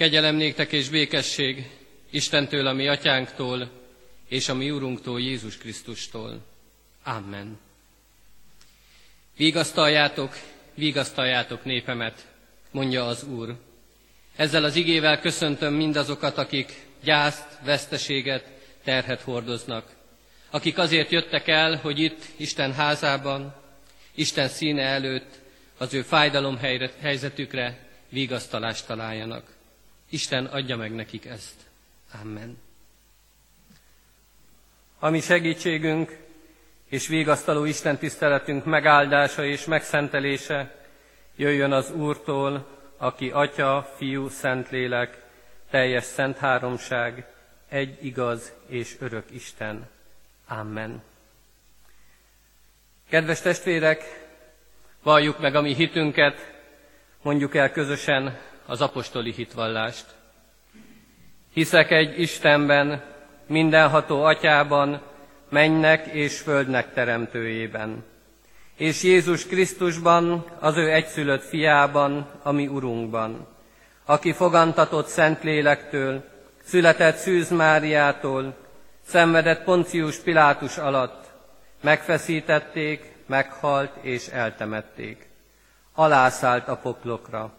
Kegyelem néktek és békesség Istentől, a mi atyánktól, és a mi úrunktól, Jézus Krisztustól. Amen. Vigasztaljátok, vigasztaljátok népemet, mondja az Úr. Ezzel az igével köszöntöm mindazokat, akik gyászt, veszteséget, terhet hordoznak. Akik azért jöttek el, hogy itt, Isten házában, Isten színe előtt az ő fájdalom helyzetükre vigasztalást találjanak. Isten adja meg nekik ezt. Amen. A mi segítségünk és végasztaló Isten tiszteletünk megáldása és megszentelése jöjjön az Úrtól, aki Atya, Fiú, Szentlélek, teljes szent háromság, egy igaz és örök Isten. Amen. Kedves testvérek, valljuk meg a mi hitünket, mondjuk el közösen az apostoli hitvallást. Hiszek egy Istenben, mindenható atyában, mennek és földnek teremtőjében, és Jézus Krisztusban, az ő egyszülött fiában, ami Urunkban, aki fogantatott Szentlélektől, született Szűz Máriától, szenvedett Poncius Pilátus alatt, megfeszítették, meghalt és eltemették. Alászállt a poklokra.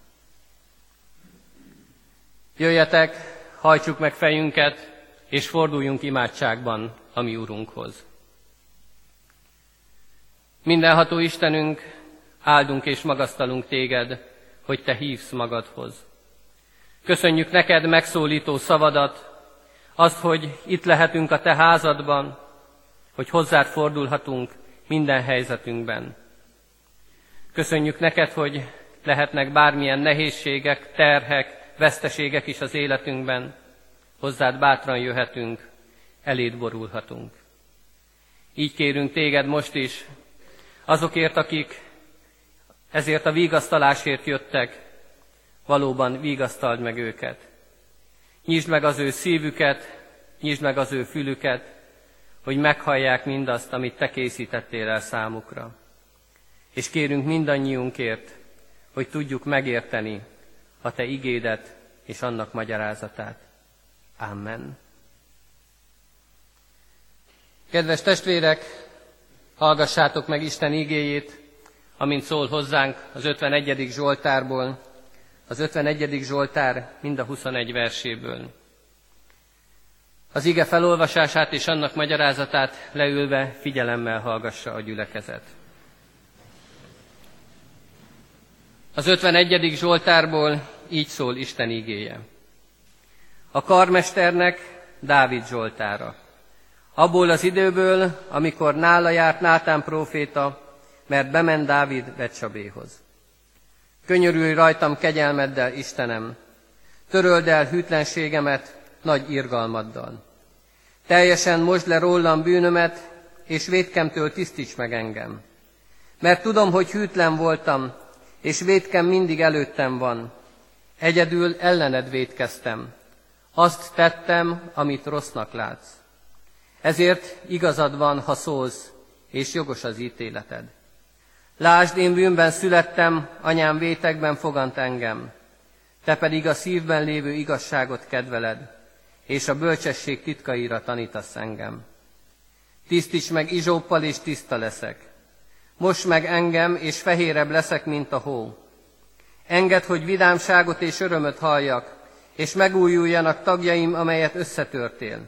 Jöjjetek, hajtsuk meg fejünket, és forduljunk imádságban a mi Urunkhoz. Mindenható Istenünk, áldunk és magasztalunk téged, hogy te hívsz magadhoz. Köszönjük neked megszólító szavadat, azt, hogy itt lehetünk a te házadban, hogy hozzád fordulhatunk minden helyzetünkben. Köszönjük neked, hogy lehetnek bármilyen nehézségek, terhek, veszteségek is az életünkben. Hozzád bátran jöhetünk, eléd borulhatunk. Így kérünk téged most is, azokért, akik ezért a vigasztalásért jöttek, valóban vigasztald meg őket. Nyisd meg az ő szívüket, nyisd meg az ő fülüket, hogy meghallják mindazt, amit te készítettél el számukra. És kérünk mindannyiunkért, hogy tudjuk megérteni a te igédet és annak magyarázatát. Amen. Kedves testvérek, hallgassátok meg Isten igéjét, amint szól hozzánk az 51. Zsoltárból, az 51. Zsoltár mind a 21 verséből. Az ige felolvasását és annak magyarázatát leülve figyelemmel hallgassa a gyülekezet. Az 51. Zsoltárból így szól Isten igéje. A karmesternek Dávid Zsoltára. Abból az időből, amikor nála járt Nátán próféta, mert bement Dávid Becsabéhoz. Könyörülj rajtam kegyelmeddel, Istenem, töröld el hűtlenségemet nagy irgalmaddal. Teljesen most le rólam bűnömet, és védkemtől tisztíts meg engem. Mert tudom, hogy hűtlen voltam, és védkem mindig előttem van. Egyedül ellened védkeztem. Azt tettem, amit rossznak látsz. Ezért igazad van, ha szólsz, és jogos az ítéleted. Lásd, én bűnben születtem, anyám vétekben fogant engem. Te pedig a szívben lévő igazságot kedveled, és a bölcsesség titkaira tanítasz engem. Tisztíts meg izsóppal, és tiszta leszek. Most meg engem, és fehérebb leszek, mint a hó. Enged, hogy vidámságot és örömöt halljak, és megújuljanak tagjaim, amelyet összetörtél.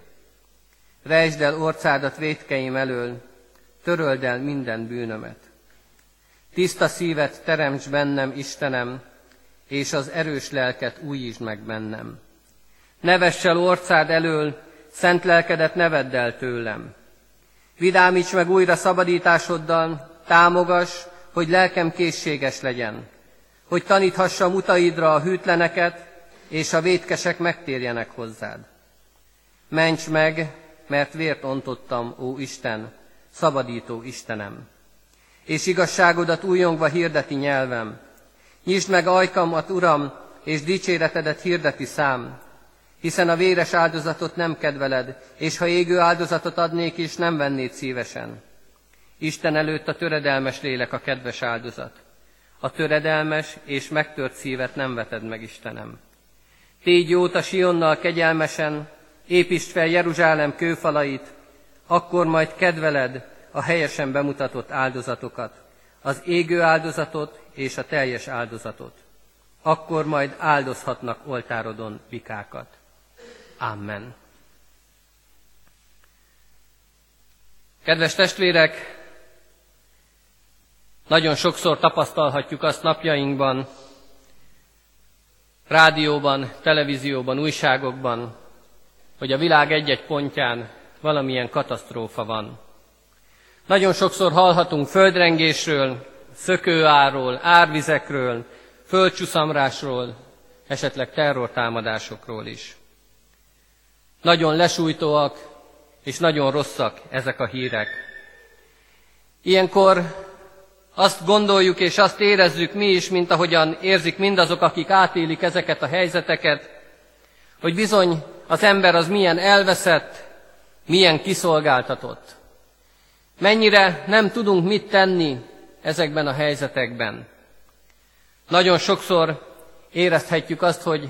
Rejtsd el orcádat vétkeim elől, töröld el minden bűnömet. Tiszta szívet teremts bennem, Istenem, és az erős lelket újítsd meg bennem. Ne vess el orcád elől, szent lelkedet ne vedd el tőlem. Vidámíts meg újra szabadításoddal, támogass, hogy lelkem készséges legyen, hogy taníthassam utaidra a hűtleneket, és a vétkesek megtérjenek hozzád. Ments meg, mert vért ontottam, ó Isten, szabadító Istenem. És igazságodat újongva hirdeti nyelvem. Nyisd meg ajkamat, Uram, és dicséretedet hirdeti szám, hiszen a véres áldozatot nem kedveled, és ha égő áldozatot adnék is, nem vennéd szívesen. Isten előtt a töredelmes lélek a kedves áldozat. A töredelmes és megtört szívet nem veted meg, Istenem. Tégy jót a Sionnal kegyelmesen, építsd fel Jeruzsálem kőfalait, akkor majd kedveled a helyesen bemutatott áldozatokat, az égő áldozatot és a teljes áldozatot. Akkor majd áldozhatnak oltárodon vikákat. Amen. Kedves testvérek, nagyon sokszor tapasztalhatjuk azt napjainkban, rádióban, televízióban, újságokban, hogy a világ egy-egy pontján valamilyen katasztrófa van. Nagyon sokszor hallhatunk földrengésről, szökőáról, árvizekről, földcsuszamrásról, esetleg terrortámadásokról is. Nagyon lesújtóak és nagyon rosszak ezek a hírek. Ilyenkor azt gondoljuk és azt érezzük mi is, mint ahogyan érzik mindazok, akik átélik ezeket a helyzeteket, hogy bizony az ember az milyen elveszett, milyen kiszolgáltatott. Mennyire nem tudunk mit tenni ezekben a helyzetekben. Nagyon sokszor érezhetjük azt, hogy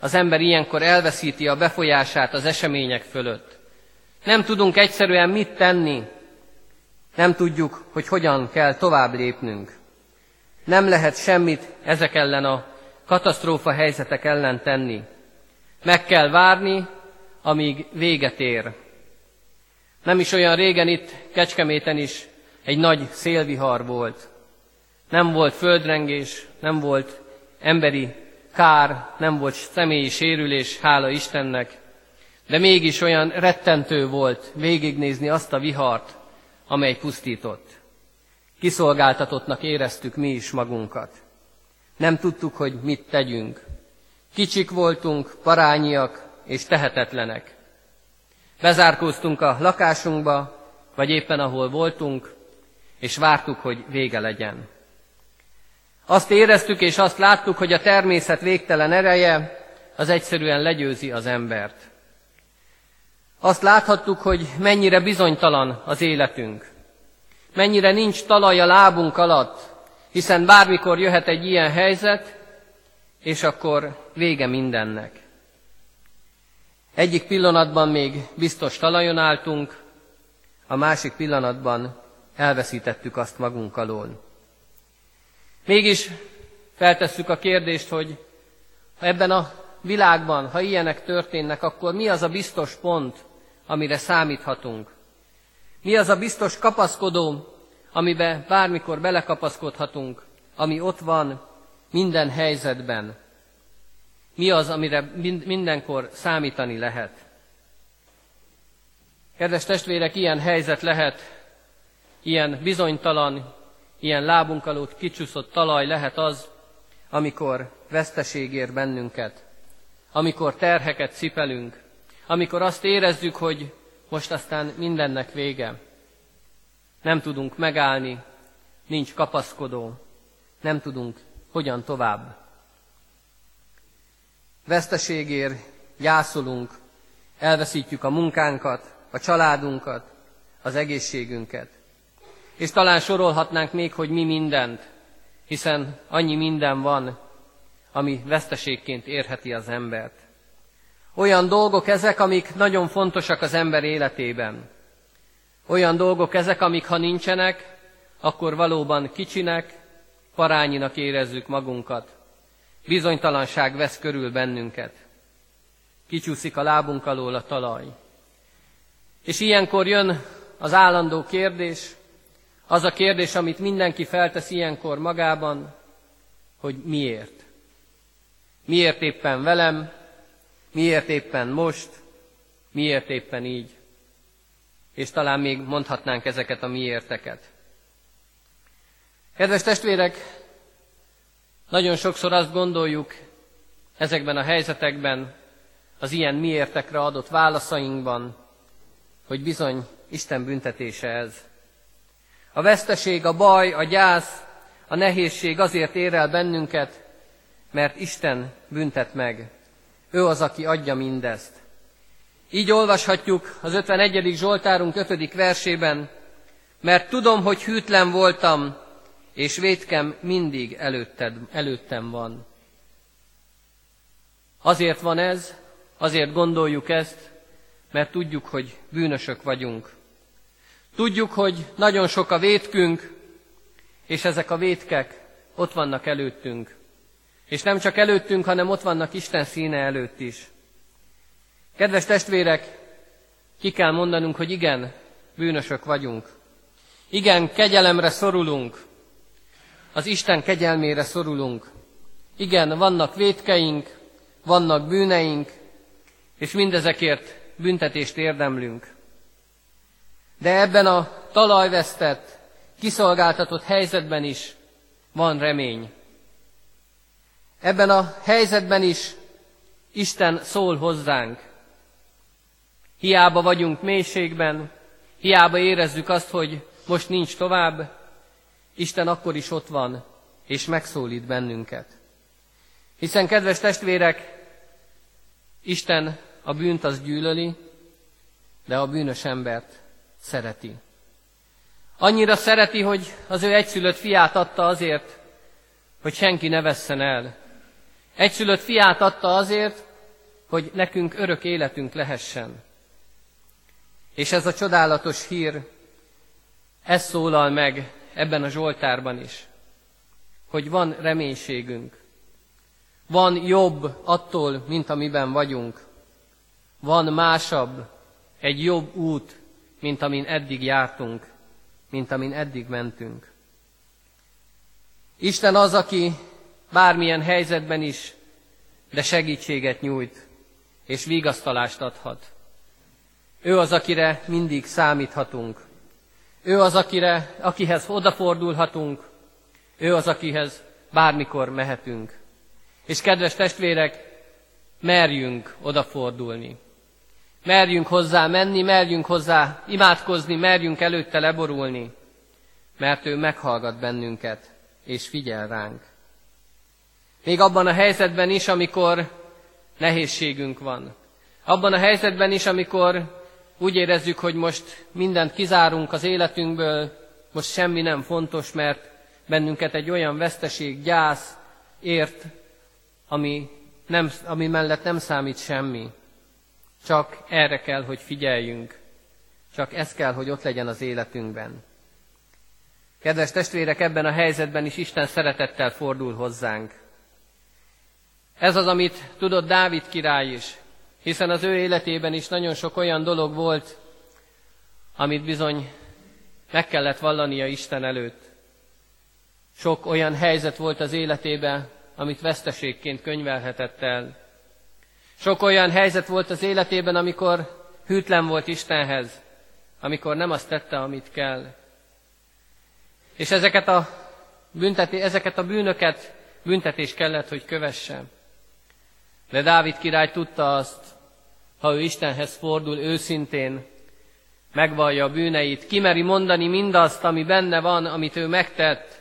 az ember ilyenkor elveszíti a befolyását az események fölött. Nem tudunk egyszerűen mit tenni, nem tudjuk, hogy hogyan kell tovább lépnünk. Nem lehet semmit ezek ellen a katasztrófa helyzetek ellen tenni. Meg kell várni, amíg véget ér. Nem is olyan régen itt Kecskeméten is egy nagy szélvihar volt. Nem volt földrengés, nem volt emberi kár, nem volt személyi sérülés, hála Istennek, de mégis olyan rettentő volt végignézni azt a vihart, amely pusztított. Kiszolgáltatottnak éreztük mi is magunkat. Nem tudtuk, hogy mit tegyünk. Kicsik voltunk, parányiak és tehetetlenek. Bezárkóztunk a lakásunkba, vagy éppen ahol voltunk, és vártuk, hogy vége legyen. Azt éreztük és azt láttuk, hogy a természet végtelen ereje az egyszerűen legyőzi az embert. Azt láthattuk, hogy mennyire bizonytalan az életünk. Mennyire nincs talaj a lábunk alatt, hiszen bármikor jöhet egy ilyen helyzet, és akkor vége mindennek. Egyik pillanatban még biztos talajon álltunk, a másik pillanatban elveszítettük azt magunk alól. Mégis feltesszük a kérdést, hogy ha ebben a világban, ha ilyenek történnek, akkor mi az a biztos pont, amire számíthatunk? Mi az a biztos kapaszkodó, amibe bármikor belekapaszkodhatunk, ami ott van minden helyzetben? Mi az, amire mindenkor számítani lehet? Kedves testvérek, ilyen helyzet lehet, ilyen bizonytalan, ilyen lábunk alatt kicsúszott talaj lehet az, amikor veszteség ér bennünket, amikor terheket cipelünk, amikor azt érezzük, hogy most aztán mindennek vége. Nem tudunk megállni, nincs kapaszkodó, nem tudunk hogyan tovább. Veszteségért gyászolunk, elveszítjük a munkánkat, a családunkat, az egészségünket. És talán sorolhatnánk még, hogy mi mindent, hiszen annyi minden van, ami veszteségként érheti az embert. Olyan dolgok ezek, amik nagyon fontosak az ember életében. Olyan dolgok ezek, amik ha nincsenek, akkor valóban kicsinek, parányinak érezzük magunkat. Bizonytalanság vesz körül bennünket. Kicsúszik a lábunk alól a talaj. És ilyenkor jön az állandó kérdés, az a kérdés, amit mindenki feltesz ilyenkor magában, hogy miért. Miért éppen velem, miért éppen most, miért éppen így. És talán még mondhatnánk ezeket a miérteket. Kedves testvérek, nagyon sokszor azt gondoljuk ezekben a helyzetekben, az ilyen miértekre adott válaszainkban, hogy bizony Isten büntetése ez. A veszteség, a baj, a gyász, a nehézség azért ér el bennünket, mert Isten büntet meg. Ő az, aki adja mindezt. Így olvashatjuk az 51. Zsoltárunk 5. versében, mert tudom, hogy hűtlen voltam, és vétkem mindig előtted, előttem van. Azért van ez, azért gondoljuk ezt, mert tudjuk, hogy bűnösök vagyunk. Tudjuk, hogy nagyon sok a vétkünk, és ezek a vétkek ott vannak előttünk. És nem csak előttünk, hanem ott vannak Isten színe előtt is. Kedves testvérek, ki kell mondanunk, hogy igen, bűnösök vagyunk. Igen, kegyelemre szorulunk. Az Isten kegyelmére szorulunk. Igen, vannak vétkeink, vannak bűneink, és mindezekért büntetést érdemlünk. De ebben a talajvesztett, kiszolgáltatott helyzetben is van remény. Ebben a helyzetben is Isten szól hozzánk. Hiába vagyunk mélységben, hiába érezzük azt, hogy most nincs tovább, Isten akkor is ott van, és megszólít bennünket. Hiszen, kedves testvérek, Isten a bűnt az gyűlöli, de a bűnös embert szereti. Annyira szereti, hogy az ő egyszülött fiát adta azért, hogy senki ne vesszen el. Egyszülött fiát adta azért, hogy nekünk örök életünk lehessen. És ez a csodálatos hír, ez szólal meg ebben a Zsoltárban is, hogy van reménységünk. Van jobb attól, mint amiben vagyunk. Van másabb, egy jobb út, mint amin eddig jártunk, mint amin eddig mentünk. Isten az, aki bármilyen helyzetben is, de segítséget nyújt, és vigasztalást adhat. Ő az, akire mindig számíthatunk. Ő az, akire, akihez odafordulhatunk. Ő az, akihez bármikor mehetünk. És kedves testvérek, merjünk odafordulni. Merjünk hozzá menni, merjünk hozzá imádkozni, merjünk előtte leborulni, mert ő meghallgat bennünket, és figyel ránk. Még abban a helyzetben is, amikor nehézségünk van. Abban a helyzetben is, amikor úgy érezzük, hogy most mindent kizárunk az életünkből, most semmi nem fontos, mert bennünket egy olyan veszteség, gyász ért, ami, nem, ami mellett nem számít semmi. Csak erre kell, hogy figyeljünk. Csak ez kell, hogy ott legyen az életünkben. Kedves testvérek, ebben a helyzetben is Isten szeretettel fordul hozzánk. Ez az, amit tudott Dávid király is, hiszen az ő életében is nagyon sok olyan dolog volt, amit bizony meg kellett vallania Isten előtt. Sok olyan helyzet volt az életében, amit veszteségként könyvelhetett el. Sok olyan helyzet volt az életében, amikor hűtlen volt Istenhez, amikor nem azt tette, amit kell. És ezeket a, bünteti, ezeket a bűnöket büntetés kellett, hogy kövesse. De Dávid király tudta azt, ha ő Istenhez fordul őszintén, megvallja a bűneit, kimeri mondani mindazt, ami benne van, amit ő megtett,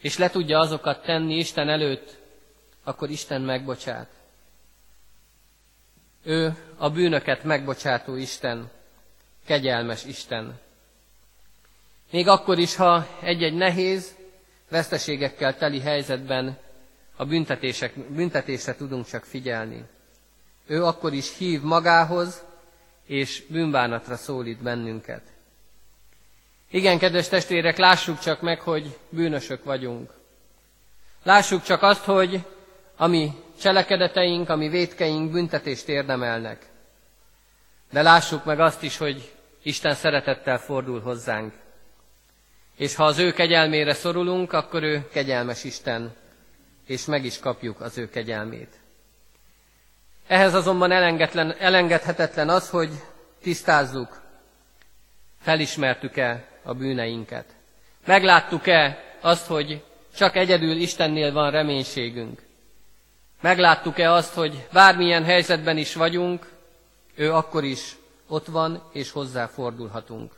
és le tudja azokat tenni Isten előtt, akkor Isten megbocsát. Ő a bűnöket megbocsátó Isten, kegyelmes Isten. Még akkor is, ha egy-egy nehéz, veszteségekkel teli helyzetben a büntetések, büntetésre tudunk csak figyelni. Ő akkor is hív magához, és bűnbánatra szólít bennünket. Igen, kedves testvérek, lássuk csak meg, hogy bűnösök vagyunk. Lássuk csak azt, hogy ami cselekedeteink, ami védkeink büntetést érdemelnek. De lássuk meg azt is, hogy Isten szeretettel fordul hozzánk. És ha az ő kegyelmére szorulunk, akkor ő kegyelmes Isten, és meg is kapjuk az ő kegyelmét. Ehhez azonban elengedhetetlen az, hogy tisztázzuk, felismertük-e a bűneinket. Megláttuk-e azt, hogy csak egyedül Istennél van reménységünk. Megláttuk-e azt, hogy bármilyen helyzetben is vagyunk, ő akkor is ott van, és hozzá fordulhatunk.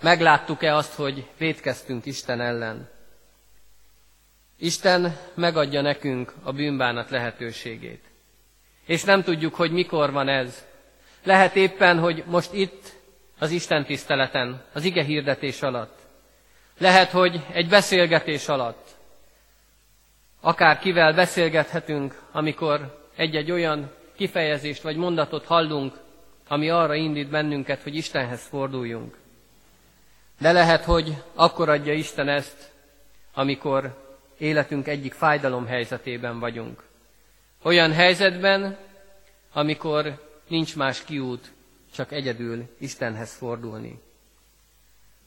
Megláttuk-e azt, hogy védkeztünk Isten ellen? Isten megadja nekünk a bűnbánat lehetőségét. És nem tudjuk, hogy mikor van ez. Lehet éppen, hogy most itt, az Isten tiszteleten, az ige hirdetés alatt. Lehet, hogy egy beszélgetés alatt. Akár kivel beszélgethetünk, amikor egy-egy olyan kifejezést vagy mondatot hallunk, ami arra indít bennünket, hogy Istenhez forduljunk. De lehet, hogy akkor adja Isten ezt, amikor életünk egyik fájdalom helyzetében vagyunk. Olyan helyzetben, amikor nincs más kiút, csak egyedül Istenhez fordulni.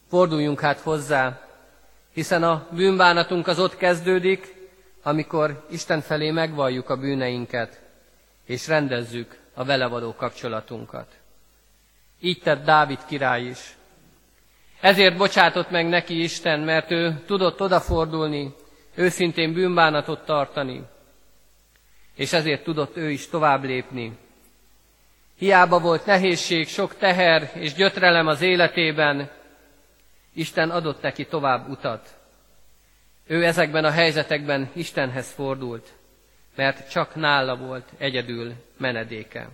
Forduljunk hát hozzá, hiszen a bűnbánatunk az ott kezdődik, amikor Isten felé megvalljuk a bűneinket, és rendezzük a vele való kapcsolatunkat. Így tett Dávid király is. Ezért bocsátott meg neki Isten, mert ő tudott odafordulni, őszintén bűnbánatot tartani, és ezért tudott ő is tovább lépni. Hiába volt nehézség, sok teher és gyötrelem az életében, Isten adott neki tovább utat. Ő ezekben a helyzetekben Istenhez fordult, mert csak nála volt egyedül menedéke.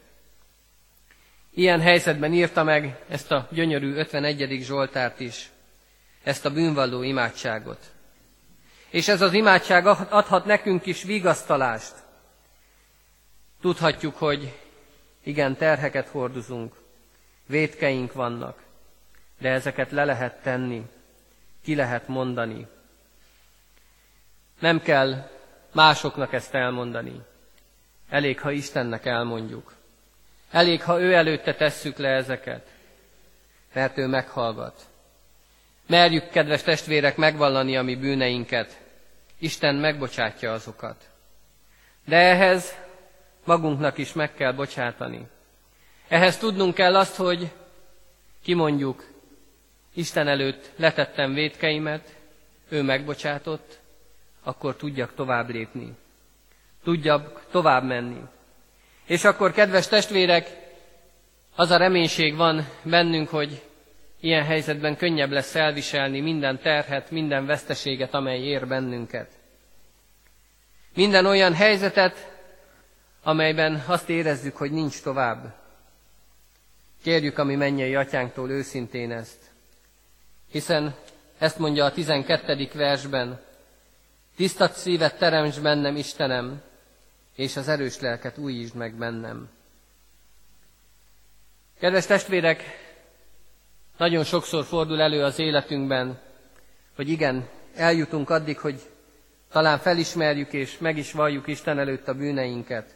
Ilyen helyzetben írta meg ezt a gyönyörű 51. Zsoltárt is, ezt a bűnvalló imádságot. És ez az imádság adhat nekünk is vigasztalást. Tudhatjuk, hogy igen, terheket hordozunk, vétkeink vannak, de ezeket le lehet tenni, ki lehet mondani. Nem kell másoknak ezt elmondani. Elég, ha Istennek elmondjuk. Elég, ha ő előtte tesszük le ezeket, mert ő meghallgat. Merjük, kedves testvérek, megvallani a mi bűneinket. Isten megbocsátja azokat. De ehhez magunknak is meg kell bocsátani. Ehhez tudnunk kell azt, hogy kimondjuk, Isten előtt letettem védkeimet, ő megbocsátott, akkor tudjak tovább lépni. Tudjak tovább menni. És akkor, kedves testvérek, az a reménység van bennünk, hogy ilyen helyzetben könnyebb lesz elviselni minden terhet, minden veszteséget, amely ér bennünket. Minden olyan helyzetet, amelyben azt érezzük, hogy nincs tovább. Kérjük a mi mennyei atyánktól őszintén ezt. Hiszen ezt mondja a 12. versben, tisztat szívet teremts bennem, Istenem, és az erős lelket újítsd meg bennem. Kedves testvérek, nagyon sokszor fordul elő az életünkben, hogy igen, eljutunk addig, hogy talán felismerjük és meg is valljuk Isten előtt a bűneinket,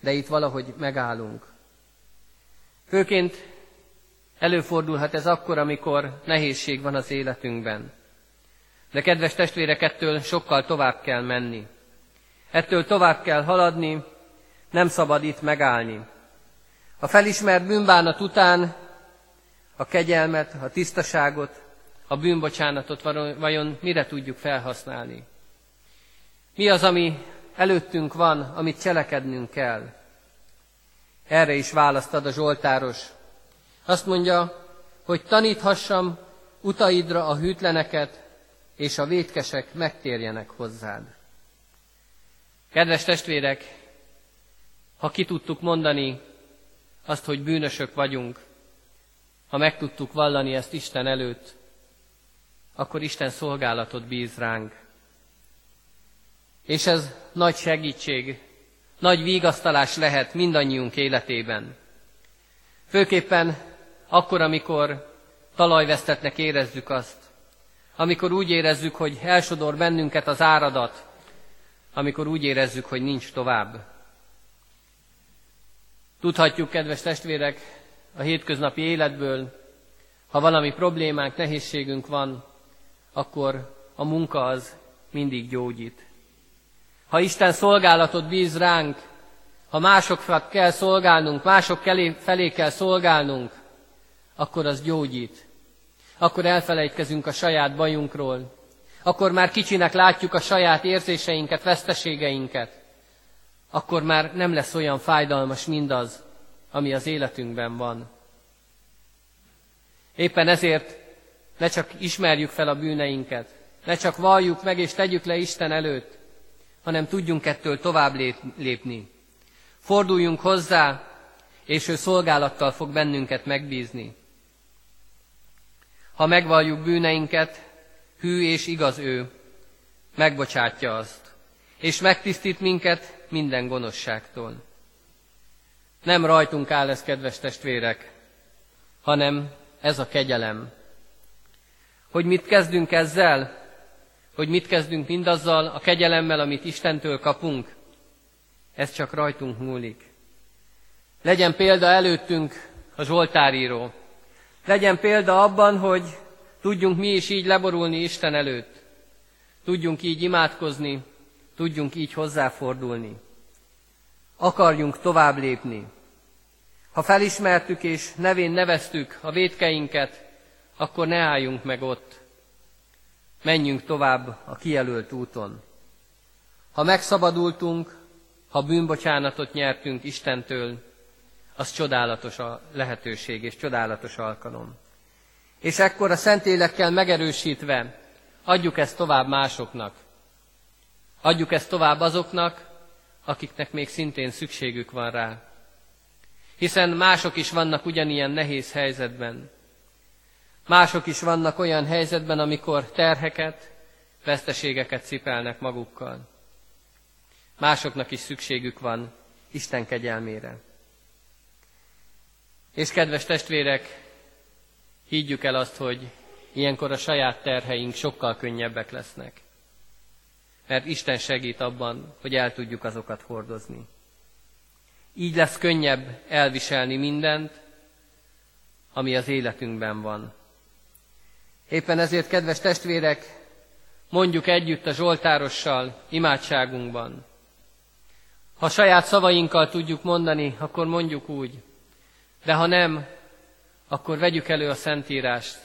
de itt valahogy megállunk. Főként előfordulhat ez akkor, amikor nehézség van az életünkben. De kedves testvérek, ettől sokkal tovább kell menni. Ettől tovább kell haladni, nem szabad itt megállni. A felismert bűnbánat után a kegyelmet, a tisztaságot, a bűnbocsánatot vajon mire tudjuk felhasználni? Mi az, ami előttünk van, amit cselekednünk kell? Erre is választ ad a Zsoltáros. Azt mondja, hogy taníthassam utaidra a hűtleneket, és a vétkesek megtérjenek hozzád. Kedves testvérek, ha ki tudtuk mondani azt, hogy bűnösök vagyunk, ha meg tudtuk vallani ezt Isten előtt, akkor Isten szolgálatot bíz ránk. És ez nagy segítség, nagy vigasztalás lehet mindannyiunk életében. Főképpen akkor, amikor talajvesztetnek érezzük azt, amikor úgy érezzük, hogy elsodor bennünket az áradat, amikor úgy érezzük, hogy nincs tovább. Tudhatjuk, kedves testvérek, a hétköznapi életből, ha valami problémánk, nehézségünk van, akkor a munka az mindig gyógyít. Ha Isten szolgálatot bíz ránk, ha másokat kell szolgálnunk, mások felé kell szolgálnunk, akkor az gyógyít. Akkor elfelejtkezünk a saját bajunkról, akkor már kicsinek látjuk a saját érzéseinket, veszteségeinket. akkor már nem lesz olyan fájdalmas mindaz, ami az életünkben van. Éppen ezért ne csak ismerjük fel a bűneinket, ne csak valljuk meg és tegyük le Isten előtt, hanem tudjunk ettől tovább lépni. Forduljunk hozzá, és ő szolgálattal fog bennünket megbízni. Ha megvalljuk bűneinket, hű és igaz ő, megbocsátja azt, és megtisztít minket minden gonoszságtól. Nem rajtunk áll ez, kedves testvérek, hanem ez a kegyelem. Hogy mit kezdünk ezzel? Hogy mit kezdünk mindazzal a kegyelemmel, amit Istentől kapunk? Ez csak rajtunk múlik. Legyen példa előttünk a Zsoltáríró. Legyen példa abban, hogy tudjunk mi is így leborulni Isten előtt. Tudjunk így imádkozni, tudjunk így hozzáfordulni. Akarjunk tovább lépni. Ha felismertük és nevén neveztük a védkeinket, akkor ne álljunk meg ott. Menjünk tovább a kijelölt úton. Ha megszabadultunk, ha bűnbocsánatot nyertünk Istentől, az csodálatos a lehetőség és csodálatos alkalom. És ekkor a Szentélekkel megerősítve adjuk ezt tovább másoknak. Adjuk ezt tovább azoknak, akiknek még szintén szükségük van rá. Hiszen mások is vannak ugyanilyen nehéz helyzetben. Mások is vannak olyan helyzetben, amikor terheket, veszteségeket cipelnek magukkal. Másoknak is szükségük van Isten kegyelmére. És kedves testvérek, higgyük el azt, hogy ilyenkor a saját terheink sokkal könnyebbek lesznek. Mert Isten segít abban, hogy el tudjuk azokat hordozni. Így lesz könnyebb elviselni mindent, ami az életünkben van. Éppen ezért, kedves testvérek, mondjuk együtt a Zsoltárossal imádságunkban. Ha saját szavainkkal tudjuk mondani, akkor mondjuk úgy. De ha nem, akkor vegyük elő a Szentírást,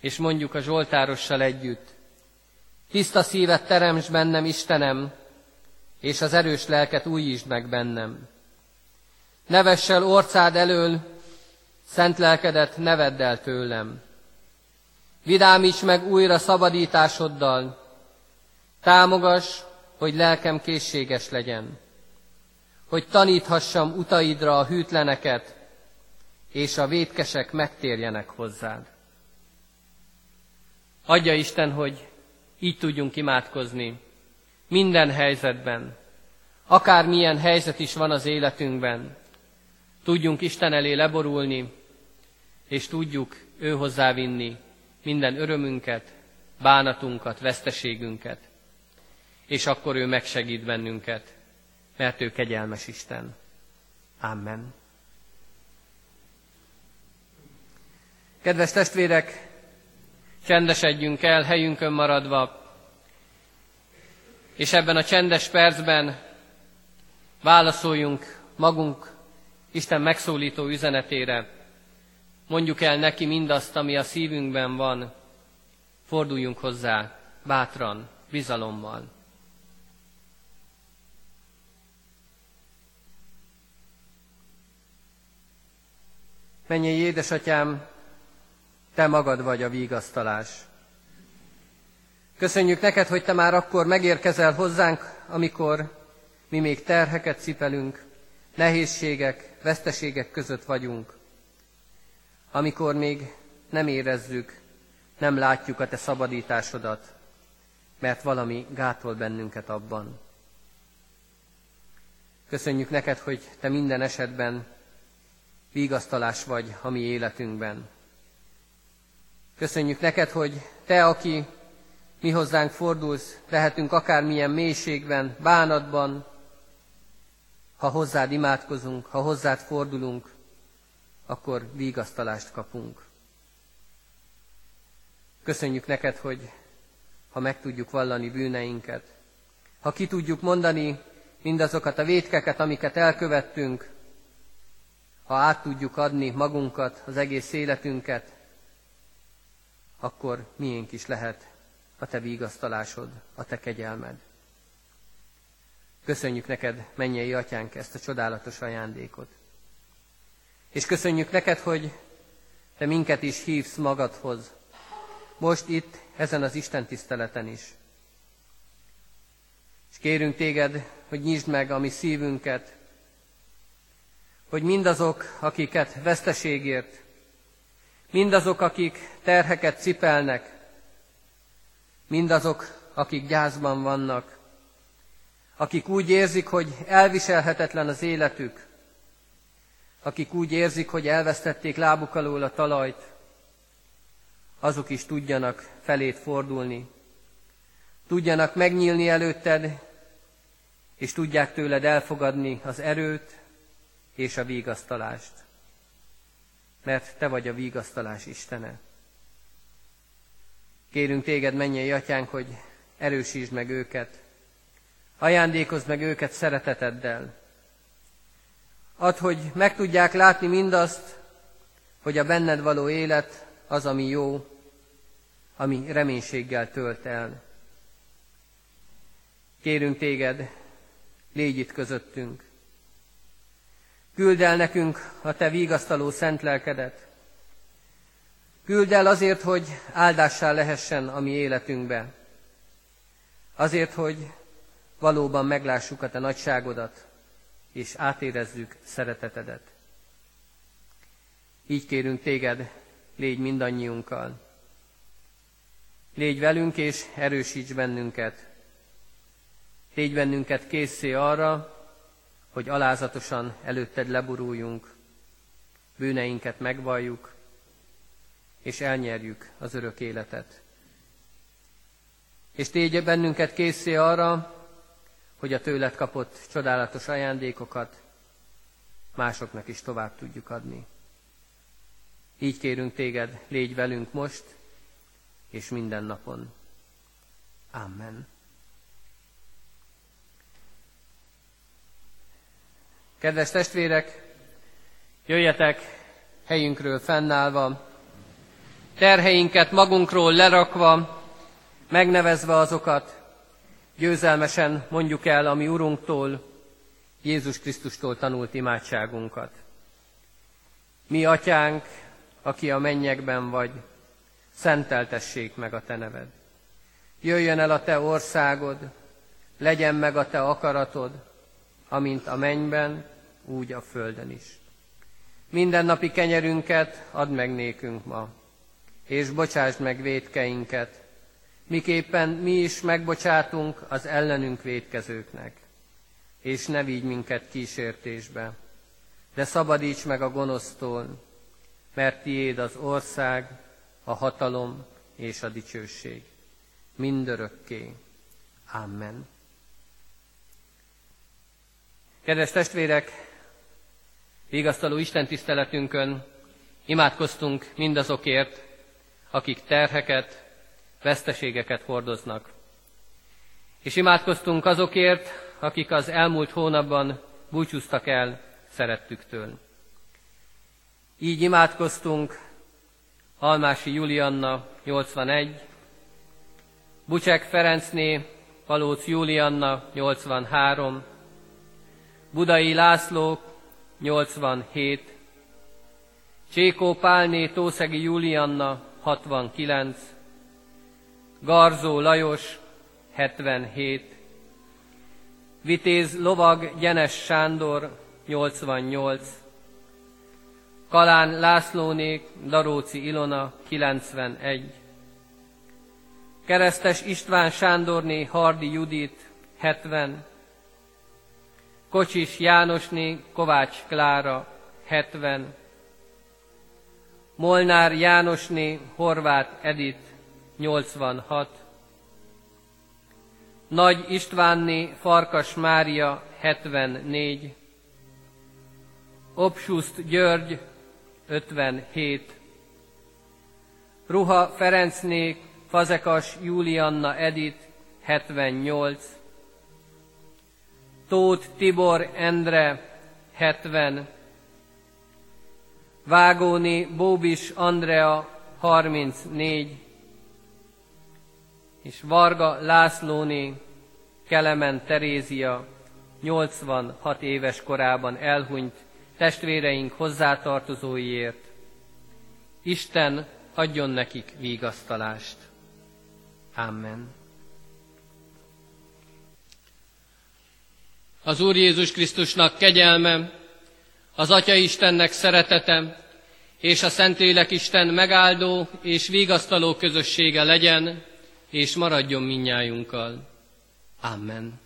és mondjuk a Zsoltárossal együtt. Tiszta szívet teremts bennem, Istenem, és az erős lelket újítsd meg bennem. Nevessel orcád elől, szent lelkedet nevedd el tőlem. Vidámíts meg újra szabadításoddal, támogass, hogy lelkem készséges legyen, hogy taníthassam utaidra a hűtleneket, és a vétkesek megtérjenek hozzád. Adja Isten, hogy így tudjunk imádkozni minden helyzetben, akármilyen helyzet is van az életünkben, tudjunk Isten elé leborulni, és tudjuk ő hozzávinni minden örömünket, bánatunkat, veszteségünket, és akkor ő megsegít bennünket, mert ő kegyelmes Isten. Amen. Kedves testvérek, csendesedjünk el helyünkön maradva, és ebben a csendes percben válaszoljunk magunk Isten megszólító üzenetére. Mondjuk el neki mindazt, ami a szívünkben van, forduljunk hozzá bátran, bizalommal. Mennyi édesatyám, te magad vagy a vigasztalás. Köszönjük neked, hogy te már akkor megérkezel hozzánk, amikor mi még terheket cipelünk, nehézségek, veszteségek között vagyunk. Amikor még nem érezzük, nem látjuk a te szabadításodat, mert valami gátol bennünket abban. Köszönjük neked, hogy te minden esetben vigasztalás vagy a mi életünkben. Köszönjük neked, hogy te, aki mi hozzánk fordulsz, lehetünk akármilyen mélységben, bánatban, ha hozzád imádkozunk, ha hozzád fordulunk, akkor vigasztalást kapunk. Köszönjük neked, hogy ha meg tudjuk vallani bűneinket, ha ki tudjuk mondani mindazokat a vétkeket, amiket elkövettünk, ha át tudjuk adni magunkat, az egész életünket, akkor miénk is lehet a te vigasztalásod, a te kegyelmed. Köszönjük neked, mennyei atyánk, ezt a csodálatos ajándékot. És köszönjük neked, hogy te minket is hívsz magadhoz. Most itt, ezen az Isten tiszteleten is. És kérünk téged, hogy nyisd meg a mi szívünket, hogy mindazok, akiket veszteségért, mindazok, akik terheket cipelnek, mindazok, akik gyászban vannak, akik úgy érzik, hogy elviselhetetlen az életük, akik úgy érzik, hogy elvesztették lábuk alól a talajt, azok is tudjanak felét fordulni, tudjanak megnyílni előtted, és tudják tőled elfogadni az erőt és a vigasztalást. Mert te vagy a vigasztalás Istene. Kérünk téged, mennyei atyánk, hogy erősítsd meg őket, ajándékozd meg őket szereteteddel. Add, hogy meg tudják látni mindazt, hogy a benned való élet az, ami jó, ami reménységgel tölt el. Kérünk téged, légy itt közöttünk. Küld el nekünk a te vigasztaló szent lelkedet. Küld el azért, hogy áldássá lehessen a mi életünkbe. Azért, hogy valóban meglássuk a te nagyságodat, és átérezzük szeretetedet. Így kérünk téged, légy mindannyiunkkal. Légy velünk és erősíts bennünket. Légy bennünket készé arra, hogy alázatosan előtted leburuljunk, bűneinket megvalljuk, és elnyerjük az örök életet. És tégy bennünket készé arra, hogy a tőled kapott csodálatos ajándékokat másoknak is tovább tudjuk adni. Így kérünk téged, légy velünk most, és minden napon. Amen. Kedves testvérek, jöjjetek helyünkről fennállva, terheinket magunkról lerakva, megnevezve azokat, győzelmesen mondjuk el a mi Urunktól, Jézus Krisztustól tanult imádságunkat. Mi, Atyánk, aki a mennyekben vagy, szenteltessék meg a Te neved. Jöjjön el a Te országod, legyen meg a Te akaratod, amint a mennyben, úgy a földön is. Mindennapi kenyerünket add meg nékünk ma, és bocsásd meg védkeinket, miképpen mi is megbocsátunk az ellenünk védkezőknek. És ne vigy minket kísértésbe, de szabadíts meg a gonosztól, mert tiéd az ország, a hatalom és a dicsőség. Mindörökké. Amen. Kedves testvérek, vigasztaló Isten tiszteletünkön imádkoztunk mindazokért, akik terheket, veszteségeket hordoznak. És imádkoztunk azokért, akik az elmúlt hónapban búcsúztak el szerettüktől. Így imádkoztunk Almási Julianna 81, Bucsek Ferencné, Palóc Julianna 83, Budai László 87, Csékó Pálné Tószegi Julianna 69, Garzó Lajos 77, Vitéz Lovag Gyenes Sándor 88, Kalán Lászlónék Daróci Ilona 91, Keresztes István Sándorné Hardi Judit 70, Kocsis Jánosné Kovács Klára 70, Molnár Jánosné Horváth Edit 86, Nagy Istvánné Farkas Mária 74, Obsuszt György 57, Ruha Ferencné Fazekas Julianna Edit 78, Tóth Tibor Endre 70, Vágóni Bóbis Andrea 34, és Varga Lászlóné Kelemen Terézia 86 éves korában elhunyt testvéreink hozzátartozóiért. Isten adjon nekik vigasztalást. Amen. Az Úr Jézus Krisztusnak kegyelme, az Atya Istennek szeretete, és a Szentlélek Isten megáldó és vigasztaló közössége legyen, és maradjon minnyájunkkal. Amen.